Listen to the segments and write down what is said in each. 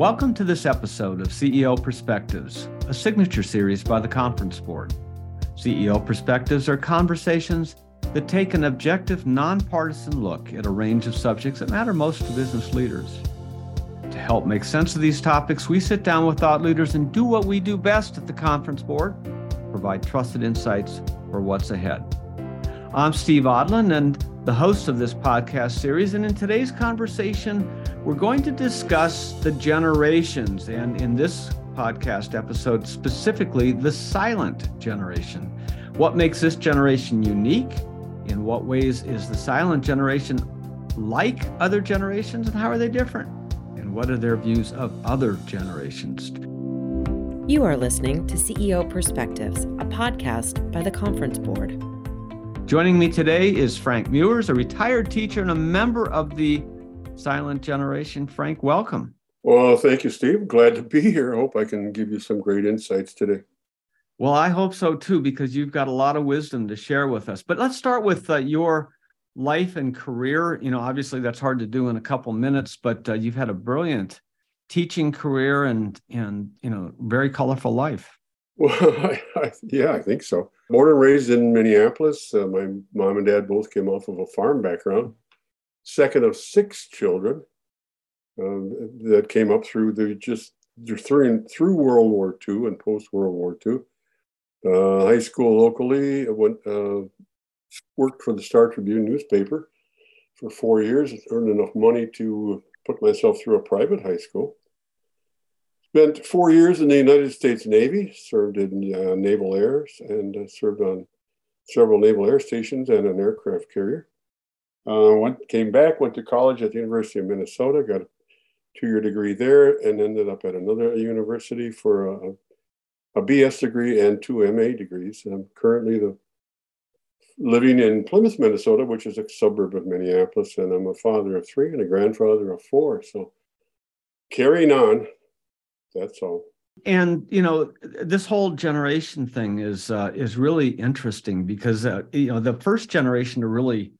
Welcome to this episode of CEO Perspectives, a signature series by the Conference Board. CEO Perspectives are conversations that take an objective, nonpartisan look at a range of subjects that matter most to business leaders. To help make sense of these topics, we sit down with thought leaders and do what we do best at the Conference Board provide trusted insights for what's ahead. I'm Steve Odland and the host of this podcast series. And in today's conversation, we're going to discuss the generations. And in this podcast episode, specifically, the silent generation. What makes this generation unique? In what ways is the silent generation like other generations? And how are they different? And what are their views of other generations? You are listening to CEO Perspectives, a podcast by the Conference Board. Joining me today is Frank Meuers, a retired teacher and a member of the Silent Generation. Frank, welcome. Well, thank you, Steve. Glad to be here. I hope I can give you some great insights today. Well, I hope so too, because you've got a lot of wisdom to share with us. But let's start with uh, your life and career. You know, obviously that's hard to do in a couple minutes, but uh, you've had a brilliant teaching career and and you know very colorful life. Well, I, I, yeah, I think so. Born and raised in Minneapolis. Uh, my mom and dad both came off of a farm background. Second of six children uh, that came up through the just through through World War II and post World War II. Uh, high school locally, I went uh, worked for the Star Tribune newspaper for four years. Earned enough money to put myself through a private high school. Spent four years in the United States Navy, served in uh, naval airs, and uh, served on several naval air stations and an aircraft carrier. Uh, went, came back, went to college at the University of Minnesota, got a two-year degree there, and ended up at another university for a, a BS degree and two MA degrees. I'm currently the living in Plymouth, Minnesota, which is a suburb of Minneapolis, and I'm a father of three and a grandfather of four. So carrying on that's all and you know this whole generation thing is uh, is really interesting because uh, you know the first generation to really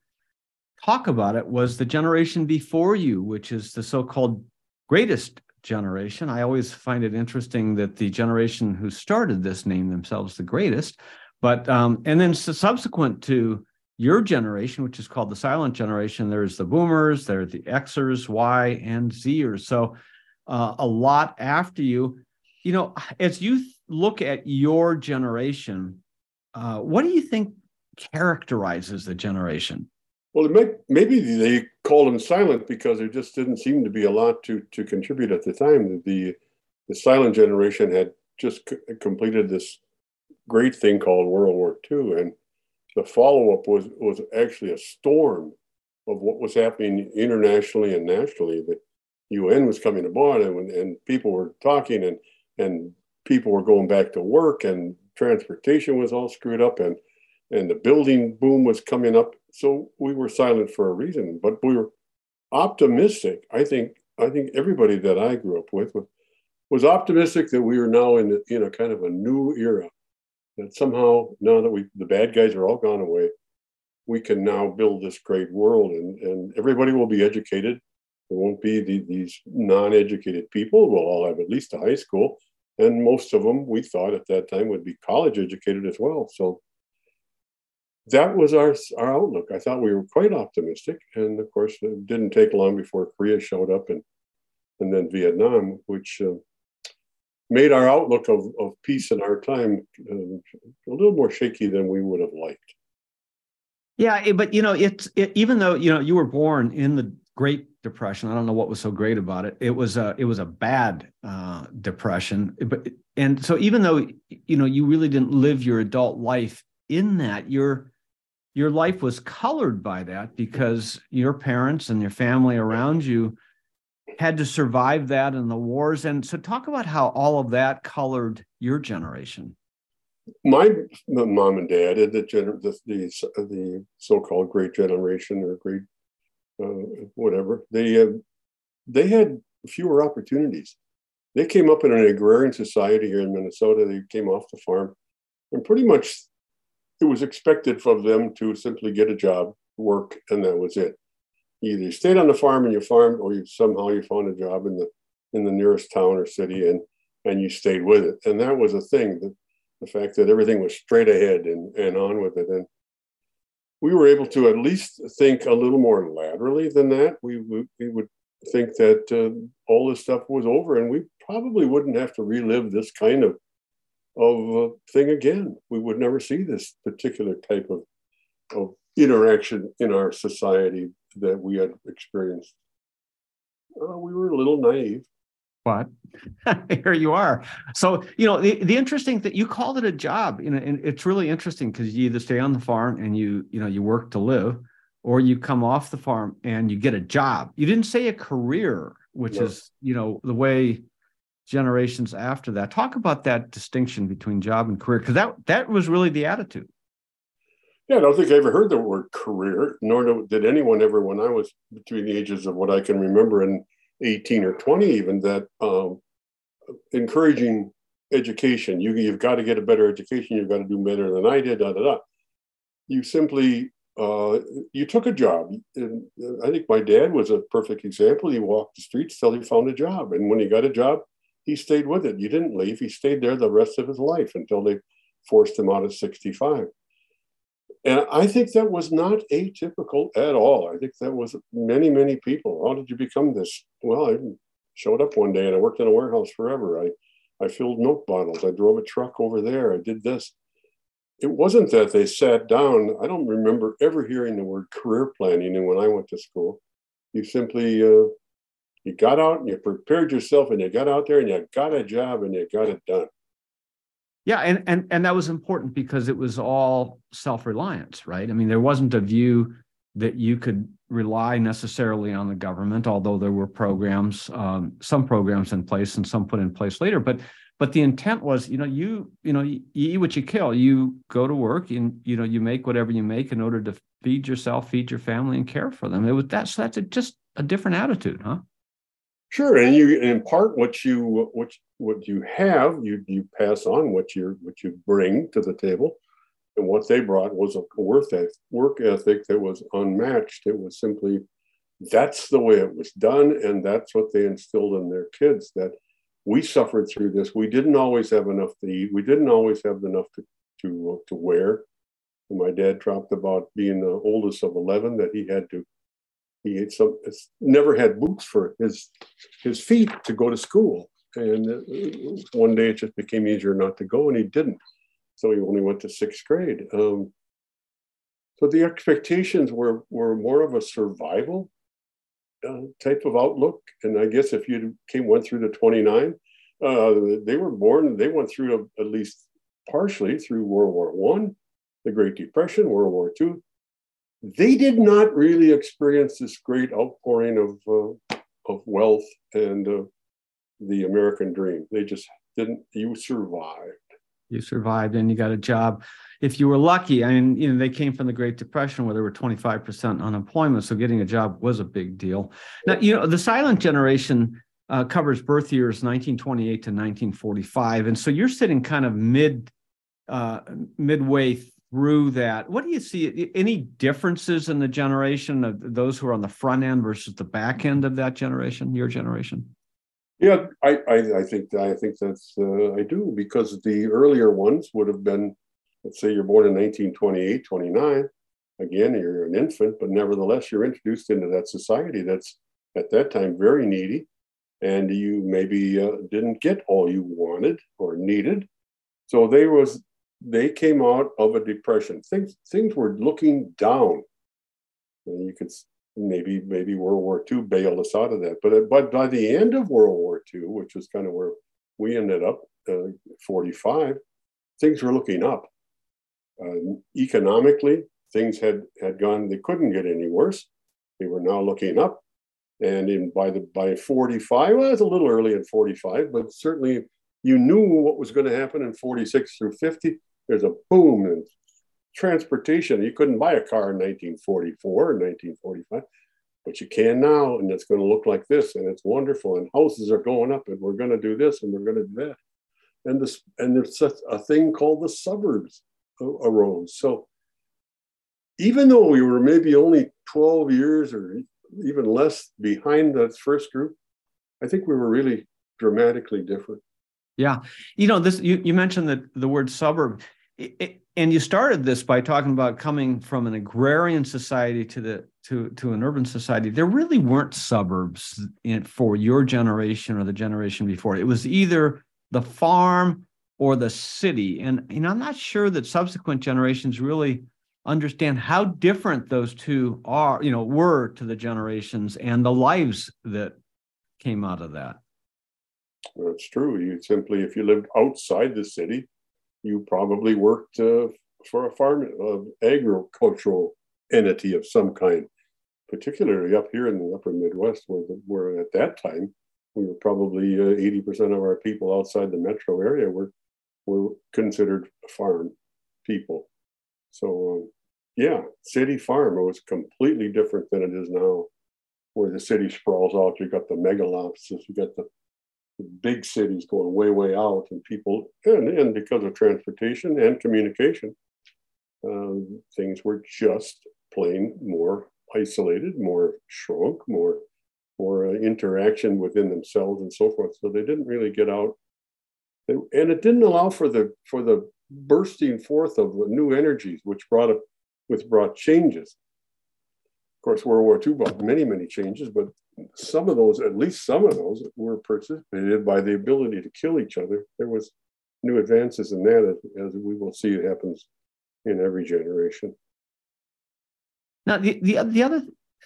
talk about it was the generation before you which is the so-called greatest generation i always find it interesting that the generation who started this named themselves the greatest but um, and then so subsequent to your generation which is called the silent generation there's the boomers there are the xers y and zers so uh, a lot after you. You know, as you th- look at your generation, uh, what do you think characterizes the generation? Well, may, maybe they called them silent because there just didn't seem to be a lot to to contribute at the time. The the silent generation had just c- completed this great thing called World War II, and the follow up was was actually a storm of what was happening internationally and nationally. The UN was coming aboard and, and people were talking and, and people were going back to work and transportation was all screwed up and, and the building boom was coming up. So we were silent for a reason, but we were optimistic. I think, I think everybody that I grew up with was, was optimistic that we are now in, in a kind of a new era that somehow now that we, the bad guys are all gone away, we can now build this great world and, and everybody will be educated there won't be the, these non-educated people. We'll all have at least a high school, and most of them we thought at that time would be college educated as well. So that was our our outlook. I thought we were quite optimistic, and of course, it didn't take long before Korea showed up, and and then Vietnam, which uh, made our outlook of, of peace in our time uh, a little more shaky than we would have liked. Yeah, but you know, it's it, even though you know you were born in the Great Depression. I don't know what was so great about it. It was a it was a bad uh, depression, but and so even though you know you really didn't live your adult life in that, your your life was colored by that because your parents and your family around you had to survive that and the wars. And so, talk about how all of that colored your generation. My mom and dad, the the, the, the so-called Great Generation or Great uh, whatever, they uh, they had fewer opportunities. They came up in an agrarian society here in Minnesota. They came off the farm, and pretty much it was expected from them to simply get a job, work, and that was it. Either you stayed on the farm and you farmed, or you somehow you found a job in the in the nearest town or city and and you stayed with it. And that was a thing the, the fact that everything was straight ahead and, and on with it. And we were able to at least think a little more laterally than that. We, we, we would think that uh, all this stuff was over and we probably wouldn't have to relive this kind of of thing again. We would never see this particular type of of interaction in our society that we had experienced. Uh, we were a little naive. But here you are. So you know the, the interesting that you called it a job you know and it's really interesting because you either stay on the farm and you you know you work to live or you come off the farm and you get a job. You didn't say a career which no. is you know the way generations after that talk about that distinction between job and career because that that was really the attitude yeah, I don't think I ever heard the word career, nor did anyone ever when I was between the ages of what I can remember and 18 or 20, even that um, encouraging education. You, you've got to get a better education. You've got to do better than I did. Da da da. You simply uh, you took a job. And I think my dad was a perfect example. He walked the streets till he found a job, and when he got a job, he stayed with it. You didn't leave. He stayed there the rest of his life until they forced him out at 65. And I think that was not atypical at all. I think that was many, many people. How did you become this? Well, I showed up one day and I worked in a warehouse forever. I, I filled milk bottles. I drove a truck over there. I did this. It wasn't that they sat down. I don't remember ever hearing the word career planning. And when I went to school, you simply uh, you got out and you prepared yourself and you got out there and you got a job and you got it done. Yeah, and and and that was important because it was all self-reliance, right? I mean, there wasn't a view that you could rely necessarily on the government, although there were programs, um, some programs in place and some put in place later. But but the intent was, you know, you you know, you, eat what you kill. You go to work and you know you make whatever you make in order to feed yourself, feed your family, and care for them. It was that's that's a, just a different attitude, huh? Sure, and you impart what you what what you have. You you pass on what you what you bring to the table, and what they brought was a work ethic, work ethic that was unmatched. It was simply that's the way it was done, and that's what they instilled in their kids. That we suffered through this. We didn't always have enough to eat. We didn't always have enough to to to wear. And my dad talked about being the oldest of eleven that he had to he had some never had boots for his his feet to go to school. And uh, one day it just became easier not to go and he didn't. So he only went to sixth grade. Um, so the expectations were were more of a survival uh, type of outlook. And i guess if you came went through the 29 uh, they were born they went through a, at least partially through world war one the great depression world war two they did not really experience this great outpouring of, uh, of wealth and uh, the American dream. They just didn't, you survived. You survived and you got a job. If you were lucky, I mean, you know, they came from the Great Depression where there were 25% unemployment. So getting a job was a big deal. Now, you know, the silent generation uh, covers birth years 1928 to 1945. And so you're sitting kind of mid, uh, midway through that, what do you see? Any differences in the generation of those who are on the front end versus the back end of that generation, your generation? Yeah, I, I, I think I think that's uh, I do because the earlier ones would have been, let's say you're born in 1928, 29. Again, you're an infant, but nevertheless you're introduced into that society that's at that time very needy, and you maybe uh, didn't get all you wanted or needed. So there was they came out of a depression. Things things were looking down. And you could maybe maybe World War II bailed us out of that. But but by the end of World War II, which was kind of where we ended up, uh, 45, things were looking up. Uh, economically, things had had gone. They couldn't get any worse. They were now looking up. And in by the by 45, well, it's a little early in 45, but certainly you knew what was going to happen in 46 through 50 there's a boom in transportation. You couldn't buy a car in 1944 or 1945, but you can now, and it's going to look like this, and it's wonderful. And houses are going up, and we're going to do this, and we're going to do that. And this, and there's such a thing called the suburbs arose. So even though we were maybe only 12 years or even less behind that first group, I think we were really dramatically different. Yeah, you know this. You you mentioned the the word suburb, and you started this by talking about coming from an agrarian society to the to to an urban society. There really weren't suburbs in, for your generation or the generation before. It was either the farm or the city, and you know I'm not sure that subsequent generations really understand how different those two are. You know, were to the generations and the lives that came out of that. That's true. You simply, if you lived outside the city, you probably worked uh, for a farm, uh, agricultural entity of some kind, particularly up here in the upper Midwest, where, the, where at that time we were probably uh, 80% of our people outside the metro area were, were considered farm people. So, um, yeah, city farm was completely different than it is now, where the city sprawls out. You got the megalopolis, you got the big cities going way, way out, and people, and, and because of transportation and communication, um, things were just plain more isolated, more shrunk, more more uh, interaction within themselves and so forth. So they didn't really get out, they, and it didn't allow for the for the bursting forth of new energies, which brought up, which brought changes. Of course, World War II brought many, many changes, but some of those, at least some of those, were precipitated by the ability to kill each other. There was new advances in that, as, as we will see, it happens in every generation. Now, the, the, the other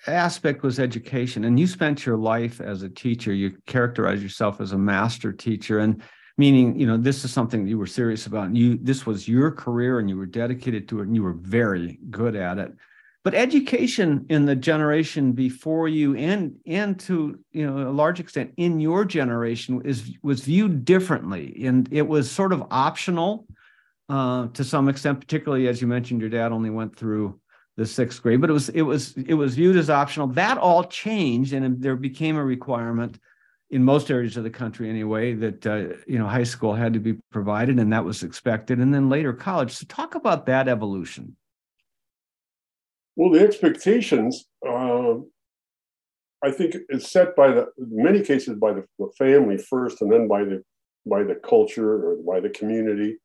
aspect was education, and you spent your life as a teacher. You characterized yourself as a master teacher, and meaning, you know, this is something you were serious about, and you this was your career, and you were dedicated to it, and you were very good at it but education in the generation before you and and to you know a large extent in your generation is was viewed differently. And it was sort of optional uh, to some extent particularly as you mentioned your dad only went through the sixth grade but it was it was it was viewed as optional. That all changed and there became a requirement in most areas of the country anyway that uh, you know high school had to be provided and that was expected and then later college. So talk about that evolution well, the expectations, uh, I think, is set by the many cases by the, the, family first, and then by the by the culture or by the community.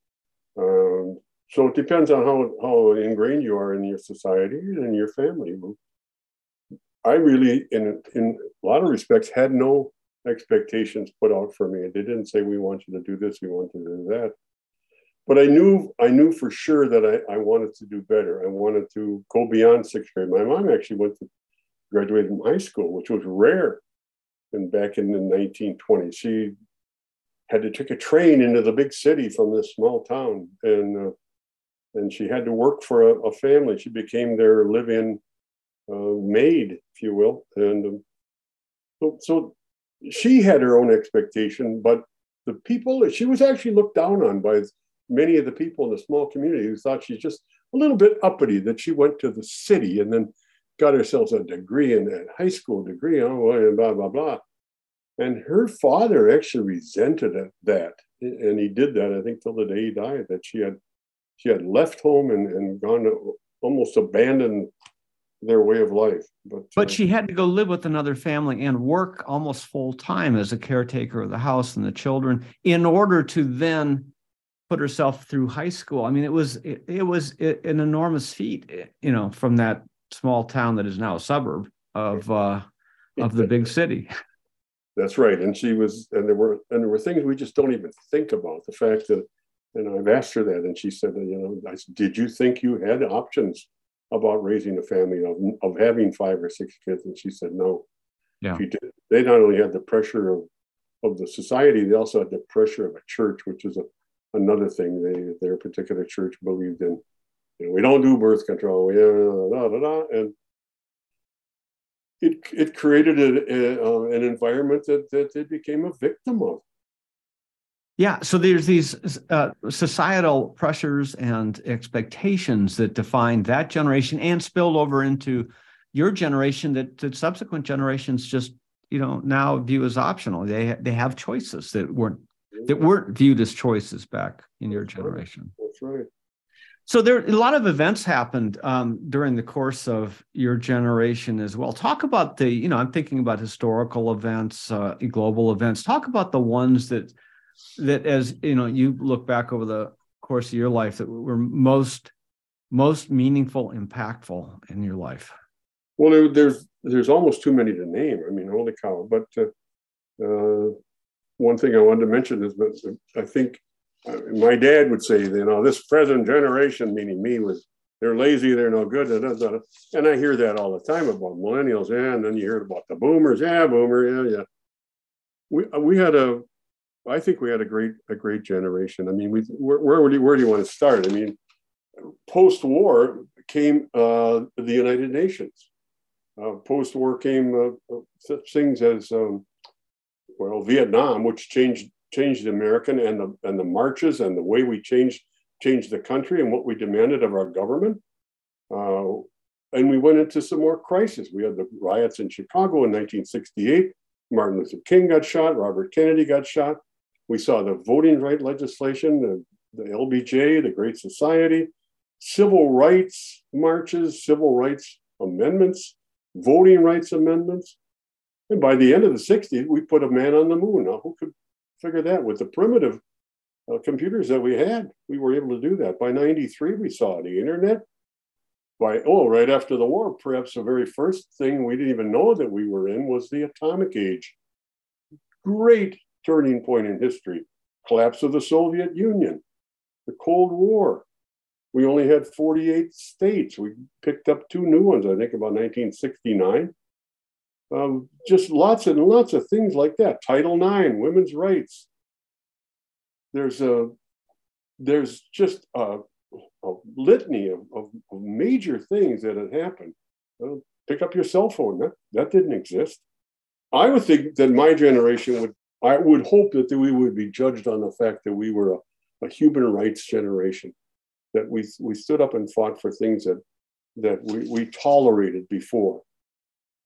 Um, so it depends on how how ingrained you are in your society and your family. I really, in in a lot of respects, had no expectations put out for me. They didn't say we want you to do this, we want you to do that but I knew I knew for sure that I, I wanted to do better. I wanted to go beyond sixth grade. My mom actually went to graduate from high school, which was rare. And back in the 1920s, she had to take a train into the big city from this small town, and uh, and she had to work for a, a family. She became their live-in uh, maid, if you will, and um, so, so she had her own expectation, but the people she was actually looked down on by many of the people in the small community who thought she's just a little bit uppity that she went to the city and then got herself a degree in a high school degree, oh, and blah, blah, blah. And her father actually resented that. And he did that, I think, till the day he died, that she had she had left home and, and gone to almost abandoned their way of life. But, but uh, she had to go live with another family and work almost full time as a caretaker of the house and the children in order to then put herself through high school. I mean, it was it, it was an enormous feat, you know, from that small town that is now a suburb of uh, of the big city. That's right, and she was, and there were and there were things we just don't even think about. The fact that, and I've asked her that, and she said, you know, I said, did you think you had options about raising a family of of having five or six kids? And she said, no. Yeah. She did. They not only had the pressure of of the society, they also had the pressure of a church, which is a another thing they their particular church believed in. You know, we don't do birth control. We da, da, da, and it it created a, a, uh, an environment that that they became a victim of. Yeah, so there's these uh, societal pressures and expectations that defined that generation and spilled over into your generation that, that subsequent generations just you know now view as optional. They they have choices that weren't that weren't viewed as choices back in your generation. That's right. So there a lot of events happened um, during the course of your generation as well. Talk about the, you know, I'm thinking about historical events, uh, global events. Talk about the ones that that as you know you look back over the course of your life that were most most meaningful, impactful in your life. Well, there, there's there's almost too many to name. I mean, holy cow! But uh, uh, one thing I wanted to mention is that I think my dad would say, you know, this present generation, meaning me, was they're lazy, they're no good. And I hear that all the time about millennials. Yeah, and then you hear about the boomers. Yeah, boomer. Yeah, yeah. We we had a, I think we had a great a great generation. I mean, we where where, do you, where do you want to start? I mean, post war came uh, the United Nations. Uh, post war came uh, such things as um, well Vietnam, which changed changed the American and the and the marches and the way we changed changed the country and what we demanded of our government. Uh, and we went into some more crises. We had the riots in Chicago in 1968. Martin Luther King got shot. Robert Kennedy got shot. We saw the voting right legislation, the, the LBJ, the Great Society, civil rights marches, civil rights amendments, voting rights amendments. And by the end of the 60s, we put a man on the moon. Now, who could figure that with the primitive uh, computers that we had, we were able to do that. By 93, we saw the internet. By, oh, right after the war, perhaps the very first thing we didn't even know that we were in was the atomic age. Great turning point in history. Collapse of the Soviet Union, the Cold War. We only had 48 states. We picked up two new ones, I think, about 1969. Um, just lots and lots of things like that. Title IX, women's rights. There's a there's just a, a litany of, of, major things that had happened. Pick up your cell phone. That, that didn't exist. I would think that my generation would, I would hope that we would be judged on the fact that we were a, a human rights generation, that we, we stood up and fought for things that, that we, we tolerated before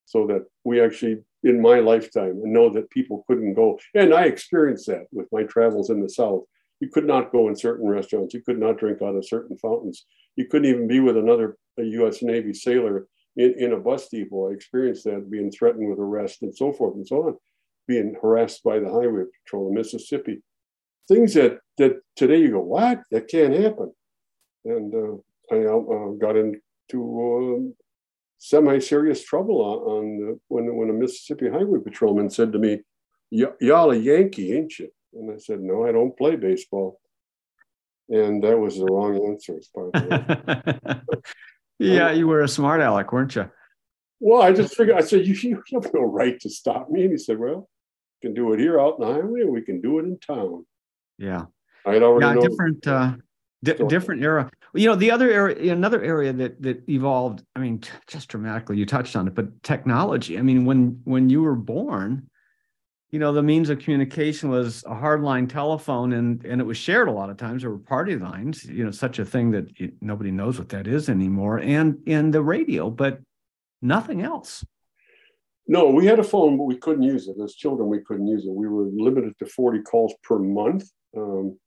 so that we actually in my lifetime and know that people couldn't go. And i experienced that with my travels in the south. You could not go in certain restaurants. You could not drink out of certain fountains. You couldn't even be with another us navy sailor in, in a bus depot. I experienced that being threatened with arrest and so forth and so on being harassed by the highway patrol in mississippi. Things that that today you go what? That can't happen. And uh, i uh, got into uh, semi-serious trouble on, on the, when when a Mississippi Highway patrolman said to me, "Y'all a Yankee, ain't you?" And I said, "No, I don't play baseball." And that was the wrong answer. yeah, you were a smart aleck, weren't you? Well, I just figured. I said, "You, you have no right to stop me." And he said, "Well, we can do it here out in the highway, or we can do it in town." Yeah, I'd already yeah, different. Uh, different era. You know, the other area, another area that that evolved. I mean, just dramatically. You touched on it, but technology. I mean, when when you were born, you know, the means of communication was a hardline telephone, and and it was shared a lot of times. There were party lines. You know, such a thing that it, nobody knows what that is anymore, and and the radio, but nothing else. No, we had a phone, but we couldn't use it. As children, we couldn't use it. We were limited to 40 calls per month. Um,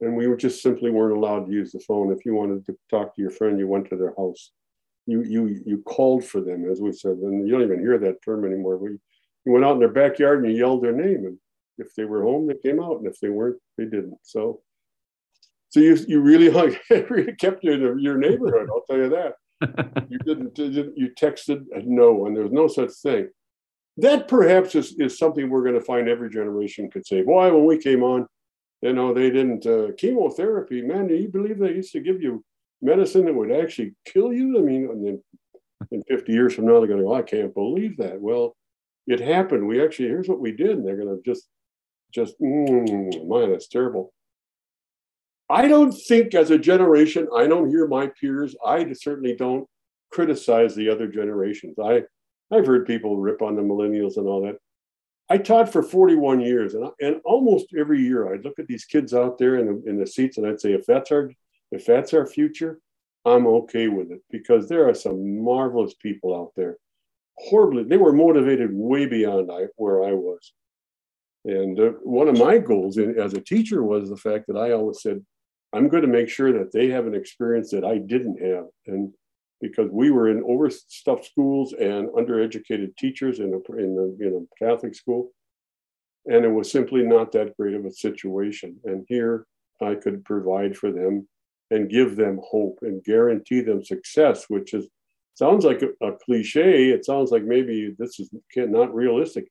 and we were just simply weren't allowed to use the phone. If you wanted to talk to your friend, you went to their house. You you you called for them, as we said, and you don't even hear that term anymore. We you went out in their backyard and you yelled their name, and if they were home, they came out, and if they weren't, they didn't. So, so you you really hung, really kept your your neighborhood. I'll tell you that. you didn't, you texted uh, no, and there's no such thing. That perhaps is, is something we're going to find every generation could say. Boy, when we came on, you know, they didn't uh, chemotherapy. Man, do you believe they used to give you medicine that would actually kill you? I mean, and then in 50 years from now, they're going to go, I can't believe that. Well, it happened. We actually, here's what we did. And they're going to just, just, mm, man, that's terrible. I don't think as a generation, I don't hear my peers, I certainly don't criticize the other generations. I, I've heard people rip on the millennials and all that. I taught for 41 years, and, and almost every year I'd look at these kids out there in the, in the seats, and I'd say, if that's our if that's our future, I'm okay with it because there are some marvelous people out there. Horribly, they were motivated way beyond I, where I was. And uh, one of my goals in, as a teacher was the fact that I always said, I'm going to make sure that they have an experience that I didn't have. And because we were in overstuffed schools and undereducated teachers in a, in a Catholic school. And it was simply not that great of a situation. And here I could provide for them and give them hope and guarantee them success, which is sounds like a, a cliche. It sounds like maybe this is not realistic,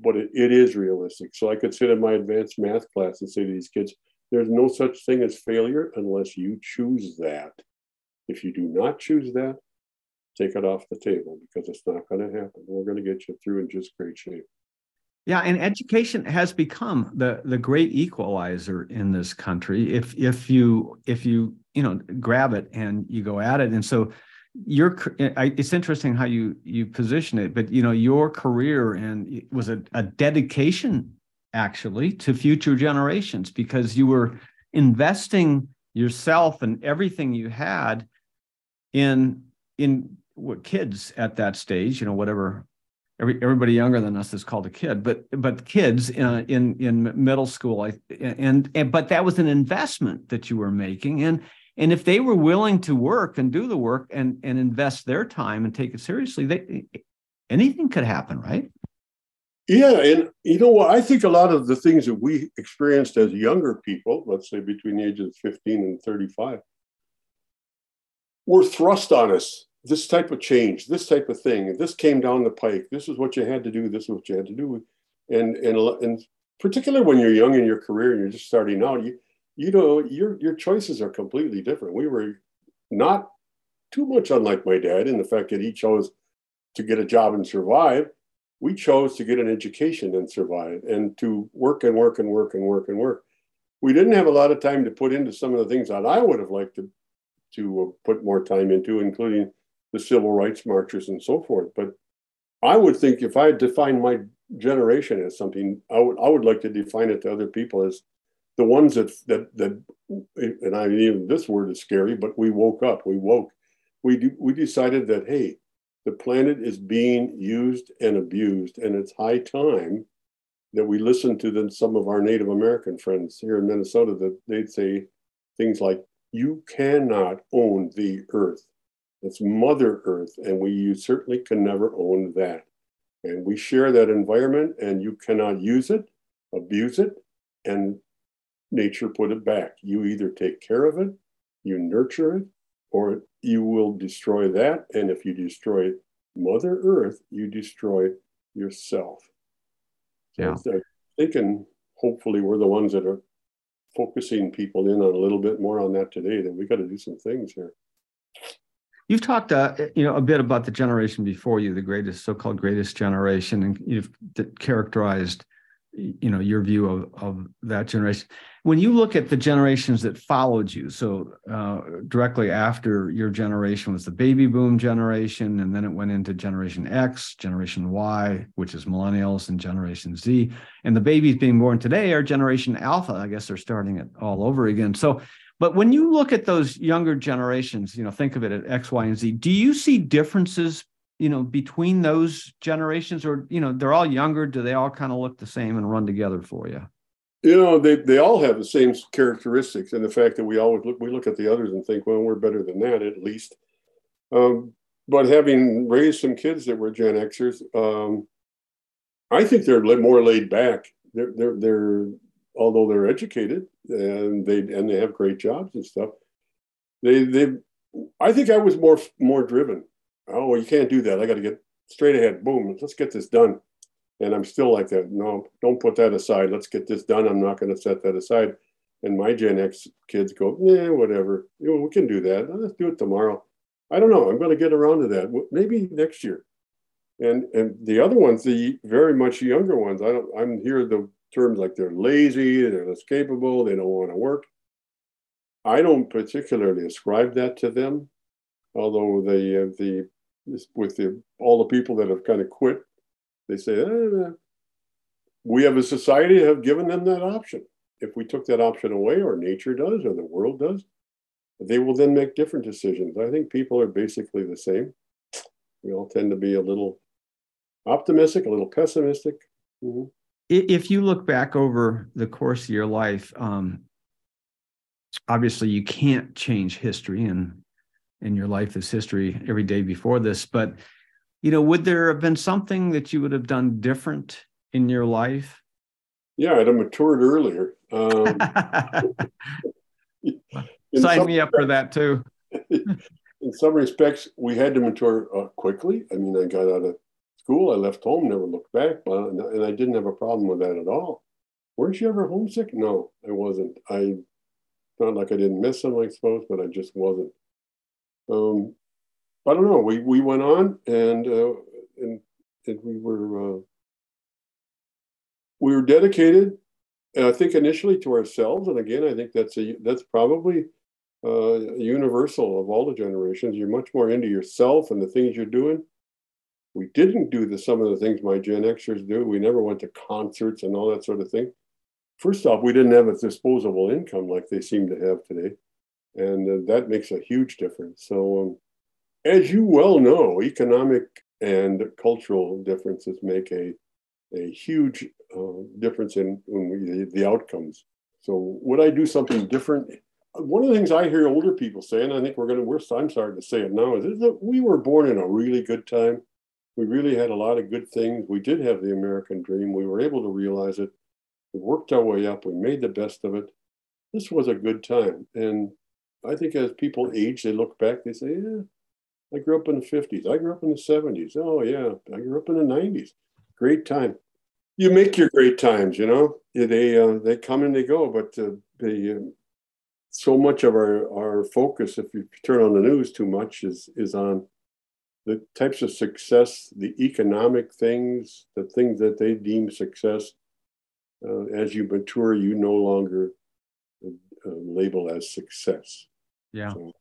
but it, it is realistic. So I could sit in my advanced math class and say to these kids, there's no such thing as failure unless you choose that. If you do not choose that, take it off the table because it's not going to happen. We're going to get you through in just great shape. Yeah, and education has become the the great equalizer in this country. If if you if you you know grab it and you go at it, and so your eh, it's interesting how you you position it, but you know your career and was a, a dedication actually to future generations because you were investing yourself and everything you had in in what kids at that stage you know whatever every, everybody younger than us is called a kid but but kids in in, in middle school I, and, and but that was an investment that you were making. And and if they were willing to work and do the work and and invest their time and take it seriously they anything could happen right? Yeah and you know what? I think a lot of the things that we experienced as younger people let's say between the ages of 15 and 35 were thrust on us this type of change, this type of thing. This came down the pike. This is what you had to do. This is what you had to do. And and and particularly when you're young in your career and you're just starting out, you you know your your choices are completely different. We were not too much unlike my dad in the fact that he chose to get a job and survive. We chose to get an education and survive and to work and work and work and work and work. We didn't have a lot of time to put into some of the things that I would have liked to to uh, put more time into, including the civil rights marchers and so forth. But I would think if I had defined my generation as something, I would I would like to define it to other people as the ones that that that and I mean even this word is scary, but we woke up, we woke. We we decided that hey, the planet is being used and abused, and it's high time that we listen to them, some of our Native American friends here in Minnesota that they'd say things like, you cannot own the earth. It's Mother Earth, and we you certainly can never own that. And we share that environment, and you cannot use it, abuse it, and nature put it back. You either take care of it, you nurture it, or you will destroy that. And if you destroy Mother Earth, you destroy yourself. Yeah. So I'm uh, thinking hopefully we're the ones that are focusing people in on a little bit more on that today. That we got to do some things here. You've talked, uh, you know, a bit about the generation before you, the greatest, so-called greatest generation, and you've characterized, you know, your view of, of that generation. When you look at the generations that followed you, so uh, directly after your generation was the baby boom generation, and then it went into Generation X, Generation Y, which is millennials, and Generation Z, and the babies being born today are Generation Alpha. I guess they're starting it all over again. So but when you look at those younger generations, you know, think of it at X, Y, and Z, do you see differences, you know, between those generations or, you know, they're all younger. Do they all kind of look the same and run together for you? You know, they, they all have the same characteristics. And the fact that we always look, we look at the others and think, well, we're better than that at least. Um, but having raised some kids that were Gen Xers, um, I think they're more laid back. They're, they're, they're, although they're educated and they and they have great jobs and stuff, they they I think I was more more driven. Oh, well, you can't do that. I got to get straight ahead. Boom, let's get this done. And I'm still like that. No, don't put that aside. Let's get this done. I'm not going to set that aside. And my Gen X kids go, yeah, whatever. You know, we can do that. Let's do it tomorrow. I don't know. I'm going to get around to that. Maybe next year. And and the other ones, the very much younger ones, I don't. I'm here the terms like they're lazy, they're less capable, they don't want to work. I don't particularly ascribe that to them, although the uh, the with the all the people that have kind of quit, they say eh, we have a society have given them that option. If we took that option away, or nature does, or the world does, they will then make different decisions. I think people are basically the same. We all tend to be a little optimistic, a little pessimistic. Mm-hmm if you look back over the course of your life, um, obviously you can't change history and and your life is history every day before this but you know would there have been something that you would have done different in your life? Yeah i'd have matured earlier. Um, sign me up for that too. In some respects we had to mature uh, quickly. I mean i got out of school i left home never looked back and i didn't have a problem with that at all. Weren't you ever homesick? No i wasn't. I not like I didn't miss them, I suppose, but I just wasn't. Um, I don't know. We we went on and uh, and and we were uh, we were dedicated, and I think initially to ourselves. And again, I think that's a that's probably uh, universal of all the generations. You're much more into yourself and the things you're doing. We didn't do the some of the things my Gen Xers do. We never went to concerts and all that sort of thing first off, we didn't have a disposable income like they seem to have today. And uh, that makes a huge difference. So, um, as you well know, economic and cultural differences make a, a huge uh, difference in, in the, the outcomes. So, would I do something different? One of the things I hear older people say, and I think we're going to, we're, I'm starting to say it now, is that we were born in a really good time. We really had a lot of good things. We did have the American dream. We were able to realize it we worked our way up. We made the best of it. This was a good time. And I think as people age, they look back, they say, yeah, I grew up in the 50s. I grew up in the 70s. Oh, yeah, I grew up in the 90s. Great time. You make your great times, you know. They uh, they come and they go, but uh, they, uh, so much of our, our focus, if you turn on the news too much, is is on the types of success, the economic things, the things that they deem success, uh, as you mature, you no longer uh, label as success. Yeah. So,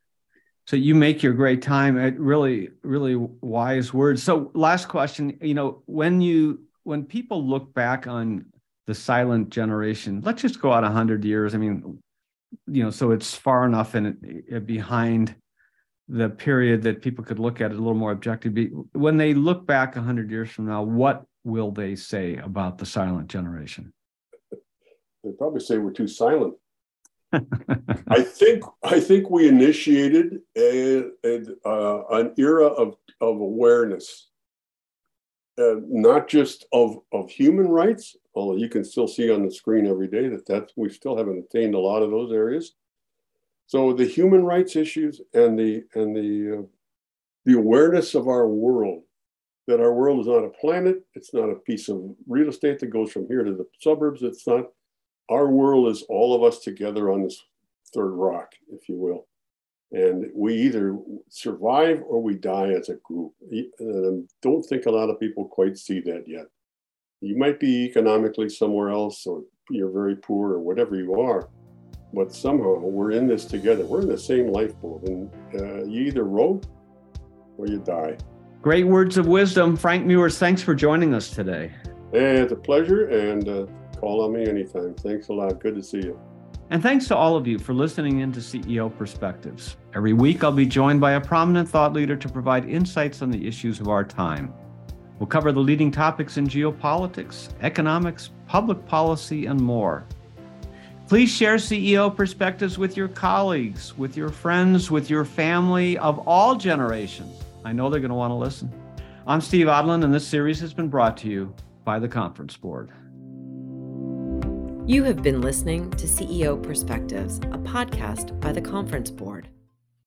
so, you make your great time. At really, really wise words. So, last question. You know, when you when people look back on the silent generation, let's just go out a hundred years. I mean, you know, so it's far enough and eh, behind the period that people could look at it a little more objectively. When they look back a hundred years from now, what will they say about the silent generation? they probably say we're too silent. I think I think we initiated a, a uh, an era of of awareness, uh, not just of of human rights, although you can still see on the screen every day that that we still haven't attained a lot of those areas. So the human rights issues and the and the uh, the awareness of our world that our world is not a planet, it's not a piece of real estate that goes from here to the suburbs. It's not our world is all of us together on this third rock, if you will. And we either survive or we die as a group. And I don't think a lot of people quite see that yet. You might be economically somewhere else, or you're very poor, or whatever you are, but somehow we're in this together. We're in the same lifeboat, and uh, you either row or you die. Great words of wisdom. Frank Meuers, thanks for joining us today. Hey, it's a pleasure, and uh, Call on me anytime. Thanks a lot. Good to see you. And thanks to all of you for listening in to CEO Perspectives. Every week, I'll be joined by a prominent thought leader to provide insights on the issues of our time. We'll cover the leading topics in geopolitics, economics, public policy, and more. Please share CEO perspectives with your colleagues, with your friends, with your family of all generations. I know they're going to want to listen. I'm Steve Odland, and this series has been brought to you by the Conference Board. You have been listening to CEO Perspectives, a podcast by the Conference Board.